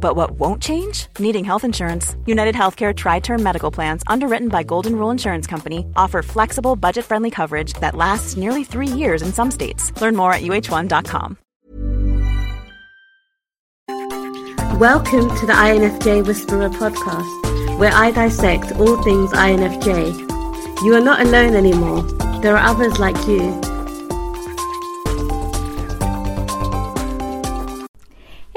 But what won't change? Needing health insurance. United Healthcare Tri Term Medical Plans, underwritten by Golden Rule Insurance Company, offer flexible, budget friendly coverage that lasts nearly three years in some states. Learn more at uh1.com. Welcome to the INFJ Whisperer podcast, where I dissect all things INFJ. You are not alone anymore, there are others like you.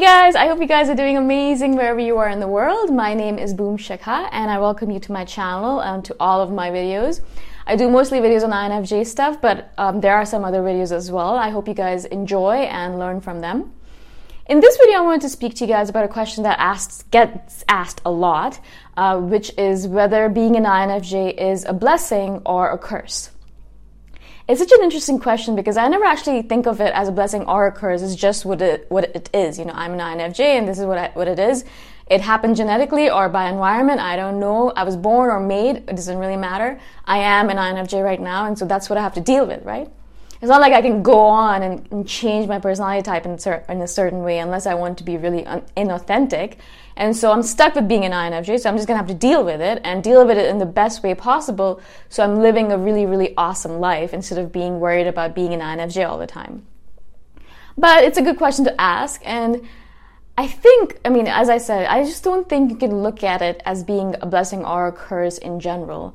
Hey guys, I hope you guys are doing amazing wherever you are in the world. My name is Boom Shikha and I welcome you to my channel and to all of my videos. I do mostly videos on INFJ stuff, but um, there are some other videos as well. I hope you guys enjoy and learn from them. In this video, I wanted to speak to you guys about a question that asks, gets asked a lot, uh, which is whether being an INFJ is a blessing or a curse. It's such an interesting question because I never actually think of it as a blessing or a curse. It's just what it, what it is. You know, I'm an INFJ and this is what, I, what it is. It happened genetically or by environment. I don't know. I was born or made. It doesn't really matter. I am an INFJ right now, and so that's what I have to deal with, right? It's not like I can go on and, and change my personality type in, cer- in, a certain way unless I want to be really un- inauthentic. And so I'm stuck with being an INFJ, so I'm just gonna have to deal with it and deal with it in the best way possible. So I'm living a really, really awesome life instead of being worried about being an INFJ all the time. But it's a good question to ask, and I think, I mean, as I said, I just don't think you can look at it as being a blessing or a curse in general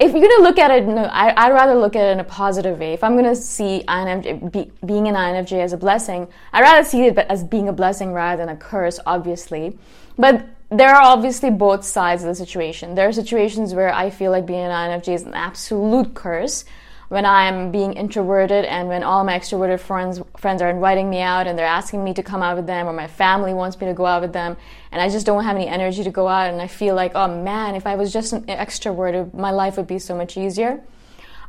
if you're to look at it, no, I, would rather look at it in a positive way. If I'm to see INFJ, be, being an INFJ as a blessing, I'd rather see it as being a blessing rather than a curse, obviously. But there are obviously both sides of the situation. There are situations where I feel like being an INFJ is an absolute curse, when I'm being introverted and when all my extroverted friends friends are inviting me out and they're asking me to come out with them or my family wants me to go out with them and I just don't have any energy to go out and I feel like oh man if I was just an extroverted my life would be so much easier.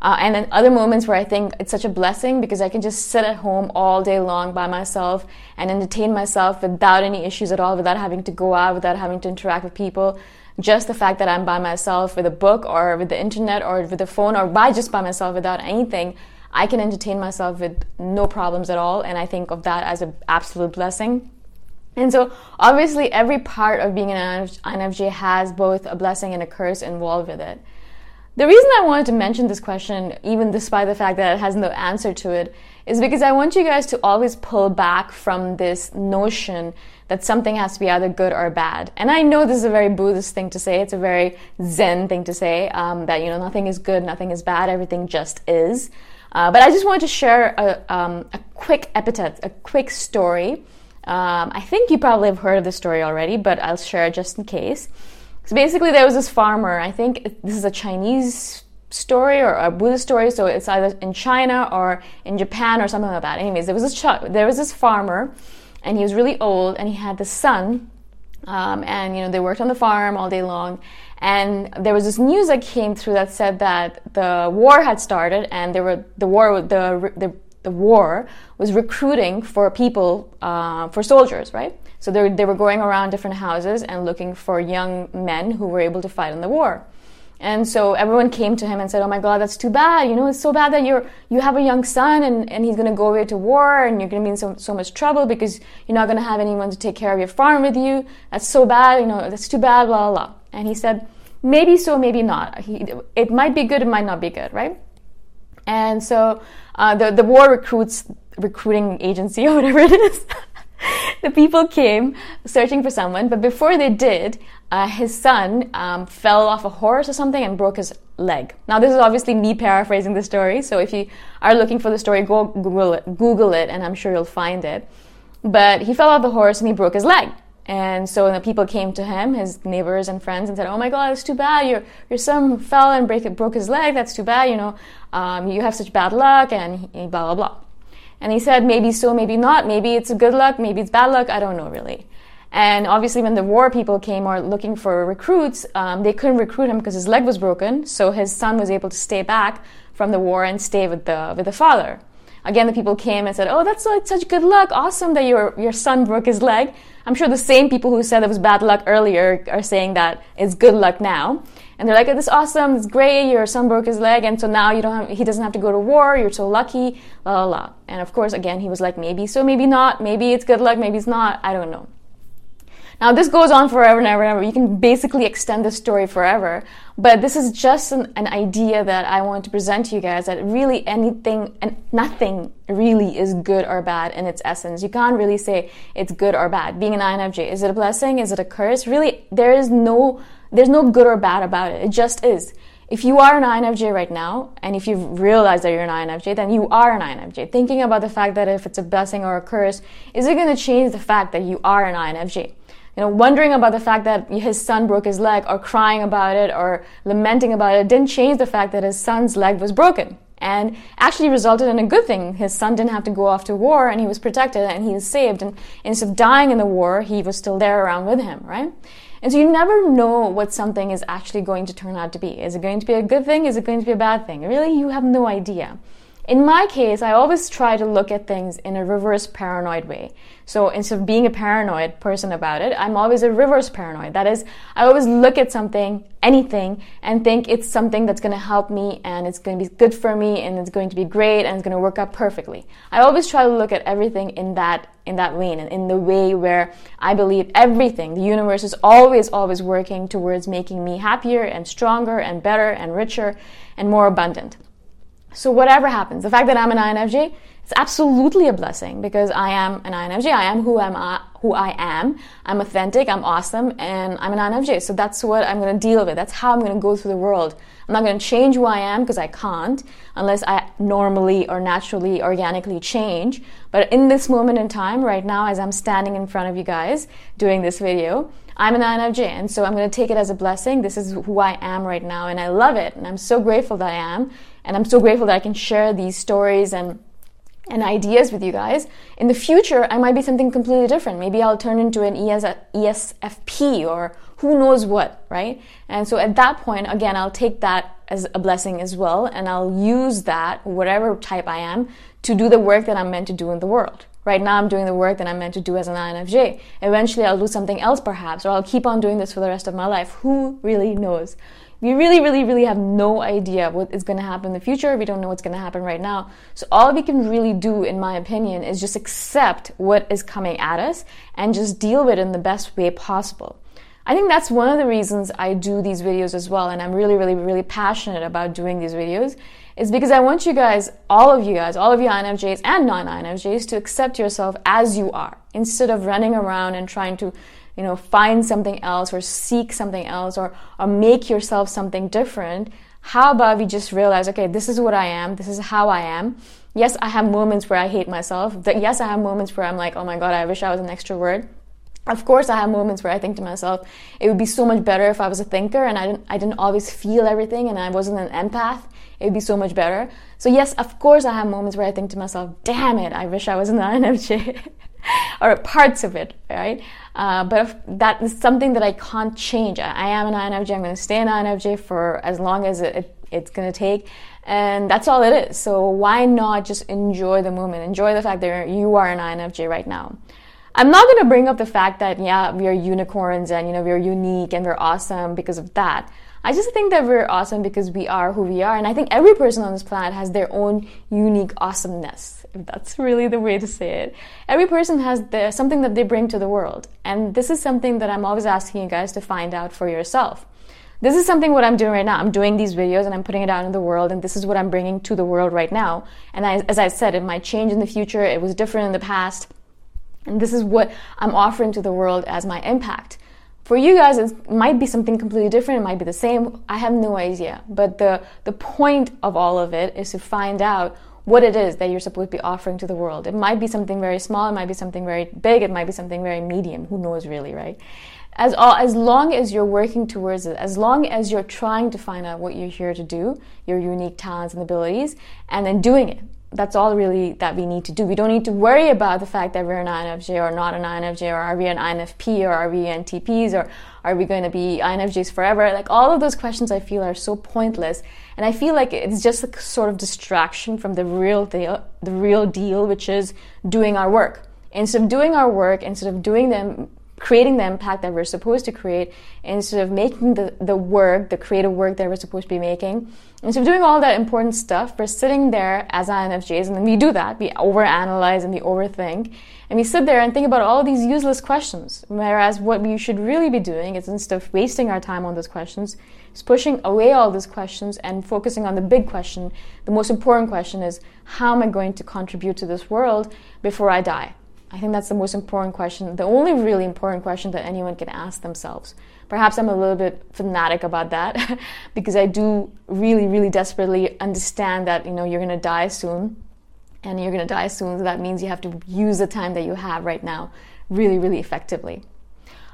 Uh, and then other moments where I think it's such a blessing because I can just sit at home all day long by myself and entertain myself without any issues at all, without having to go out, without having to interact with people just the fact that I'm by myself with a book or with the internet or with the phone or by just by myself without anything, I can entertain myself with no problems at all. And I think of that as an absolute blessing. And so, obviously, every part of being an INFJ has both a blessing and a curse involved with it. The reason I wanted to mention this question, even despite the fact that it has no answer to it, is because I want you guys to always pull back from this notion that something has to be either good or bad. And I know this is a very Buddhist thing to say. It's a very Zen thing to say um, that you know nothing is good, nothing is bad, everything just is. Uh, but I just wanted to share a, um, a quick epithet, a quick story. Um, I think you probably have heard of this story already, but I'll share it just in case. So basically, there was this farmer. I think this is a Chinese story or a Buddhist story, so it's either in China or in Japan or something like that. Anyways, there was this there was this farmer and he was really old, and he had this son. Um, and you know they worked on the farm all day long, and there was this news that came through that said that the war had started, and there were the war the the, the war was recruiting for people uh, for soldiers, right? So they, they were going around different houses and looking for young men who were able to fight in the war. And so everyone came to him and said, "Oh my God, that's too bad. You know, it's so bad that you're you have a young son and, and he's going to go away to war and you're going to be in so, so much trouble because you're not going to have anyone to take care of your farm with you. That's so bad. You know, that's too bad. Blah blah." blah. And he said, "Maybe so, maybe not. He, it might be good, it might not be good, right?" And so uh, the the war recruits recruiting agency or whatever it is. The people came searching for someone, but before they did, uh, his son um, fell off a horse or something and broke his leg. Now, this is obviously me paraphrasing the story, so if you are looking for the story, go Google it, Google it, and I'm sure you'll find it. But he fell off the horse and he broke his leg. And so the people came to him, his neighbors and friends, and said, "Oh my God, it's too bad. Your your son fell and break, broke his leg. That's too bad. You know, um, you have such bad luck." And he, blah blah blah. And he said, "Maybe so, maybe not. Maybe it's good luck. Maybe it's bad luck. I don't know really." And obviously, when the war people came or looking for recruits, um, they couldn't recruit him because his leg was broken. So his son was able to stay back from the war and stay with the with the father. Again, the people came and said, "Oh, that's such good luck! Awesome that your your son broke his leg." I'm sure the same people who said it was bad luck earlier are saying that it's good luck now. And they're like, "This awesome! It's great! Your son broke his leg, and so now you don't have, he doesn't have to go to war. You're so lucky." La la la. And of course, again, he was like, "Maybe so, maybe not. Maybe it's good luck. Maybe it's not. I don't know." Now, this goes on forever and ever and ever. You can basically extend this story forever. But this is just an, an, idea that I want to present to you guys that really anything and nothing really is good or bad in its essence. You can't really say it's good or bad. Being an INFJ, is it a blessing? Is it a curse? Really, there is no, there's no good or bad about it. It just is. If you are an INFJ right now, and if you've realized that you're an INFJ, then you are an INFJ. Thinking about the fact that if it's a blessing or a curse, is it going to change the fact that you are an INFJ? you know, wondering about the fact that his son broke his leg or crying about it or lamenting about it didn't change the fact that his son's leg was broken and actually resulted in a good thing. His son didn't have to go off to war and he was protected and he was saved. And instead of dying in the war, he was still there around with him, right? And so you never know what something is actually going to turn out to be. Is it going to be a good thing? Is it going to be a bad thing? Really, you have no idea. In my case, I always try to look at things in a reverse paranoid way. So instead of being a paranoid person about it, I'm always a reverse paranoid. That is, I always look at something, anything, and think it's something that's going to help me and it's going to be good for me and it's going to be great and it's going to work out perfectly. I always try to look at everything in that in that vein and in the way where I believe everything, the universe is always always working towards making me happier and stronger and better and richer and more abundant. So whatever happens, the fact that I'm an INFJ, it's absolutely a blessing because I am an INFJ. I am who am who I am. I'm authentic. I'm awesome, and I'm an INFJ. So that's what I'm going to deal with. That's how I'm going to go through the world. I'm not going to change who I am because I can't unless I normally or naturally, organically change. But in this moment in time, right now, as I'm standing in front of you guys doing this video, I'm an INFJ, and so I'm going to take it as a blessing. This is who I am right now, and I love it, and I'm so grateful that I am. And I'm so grateful that I can share these stories and and ideas with you guys. In the future, I might be something completely different. Maybe I'll turn into an ES, ESFP or who knows what, right? And so at that point, again, I'll take that as a blessing as well, and I'll use that, whatever type I am, to do the work that I'm meant to do in the world. Right now, I'm doing the work that I'm meant to do as an INFJ. Eventually, I'll do something else perhaps, or I'll keep on doing this for the rest of my life. Who really knows? We really, really, really have no idea what is going to happen in the future. We don't know what's going to happen right now. So, all we can really do, in my opinion, is just accept what is coming at us and just deal with it in the best way possible. I think that's one of the reasons I do these videos as well, and I'm really, really, really passionate about doing these videos, is because I want you guys, all of you guys, all of you INFJs and non-INFJs, to accept yourself as you are, instead of running around and trying to, you know, find something else or seek something else or, or make yourself something different. How about we just realize, okay, this is what I am, this is how I am. Yes, I have moments where I hate myself. Yes, I have moments where I'm like, oh my god, I wish I was an extrovert of course, I have moments where I think to myself, it would be so much better if I was a thinker and I didn't, I didn't always feel everything and I wasn't an empath. It would be so much better. So yes, of course, I have moments where I think to myself, damn it, I wish I was an INFJ. or parts of it, right? Uh, but that is something that I can't change. I, I am an INFJ. I'm going to stay an INFJ for as long as it, it, it's going to take. And that's all it is. So why not just enjoy the moment? Enjoy the fact that you are an INFJ right now. I'm not going to bring up the fact that, yeah, we are unicorns and, you know, we're unique and we're awesome because of that. I just think that we're awesome because we are who we are. And I think every person on this planet has their own unique awesomeness, if that's really the way to say it. Every person has the, something that they bring to the world. And this is something that I'm always asking you guys to find out for yourself. This is something what I'm doing right now. I'm doing these videos and I'm putting it out in the world, and this is what I'm bringing to the world right now. And I, as I said, it might change in the future. It was different in the past. And this is what I'm offering to the world as my impact. For you guys, it might be something completely different. It might be the same. I have no idea. But the, the point of all of it is to find out what it is that you're supposed to be offering to the world. It might be something very small. It might be something very big. It might be something very medium. Who knows really, right? As, all, as long as you're working towards it, as long as you're trying to find out what you're here to do, your unique talents and abilities, and then doing it, that's all really that we need to do. We don't need to worry about the fact that we're an INFJ or not an INFJ, or are we an INFP, or are we NTPs, or are we going to be INFJs forever? Like all of those questions, I feel are so pointless, and I feel like it's just a sort of distraction from the real deal, the real deal, which is doing our work. Instead of doing our work, instead of doing them creating the impact that we're supposed to create instead of making the, the work, the creative work that we're supposed to be making. Instead of doing all that important stuff, we're sitting there as INFJs and then we do that. We overanalyze and we overthink. And we sit there and think about all these useless questions. Whereas what we should really be doing is instead of wasting our time on those questions, is pushing away all those questions and focusing on the big question. The most important question is, how am I going to contribute to this world before I die? I think that's the most important question, the only really important question that anyone can ask themselves. Perhaps I'm a little bit fanatic about that because I do really, really desperately understand that, you know, you're going to die soon and you're going to die soon. So that means you have to use the time that you have right now really, really effectively.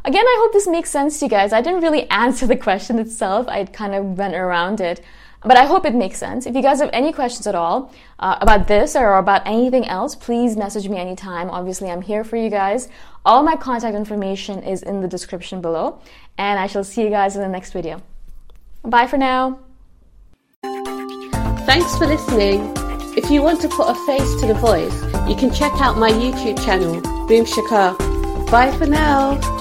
Again, I hope this makes sense to you guys. I didn't really answer the question itself. I kind of went around it. But I hope it makes sense. If you guys have any questions at all uh, about this or about anything else, please message me anytime. Obviously, I'm here for you guys. All my contact information is in the description below. And I shall see you guys in the next video. Bye for now. Thanks for listening. If you want to put a face to the voice, you can check out my YouTube channel, Boom Shikha. Bye for now.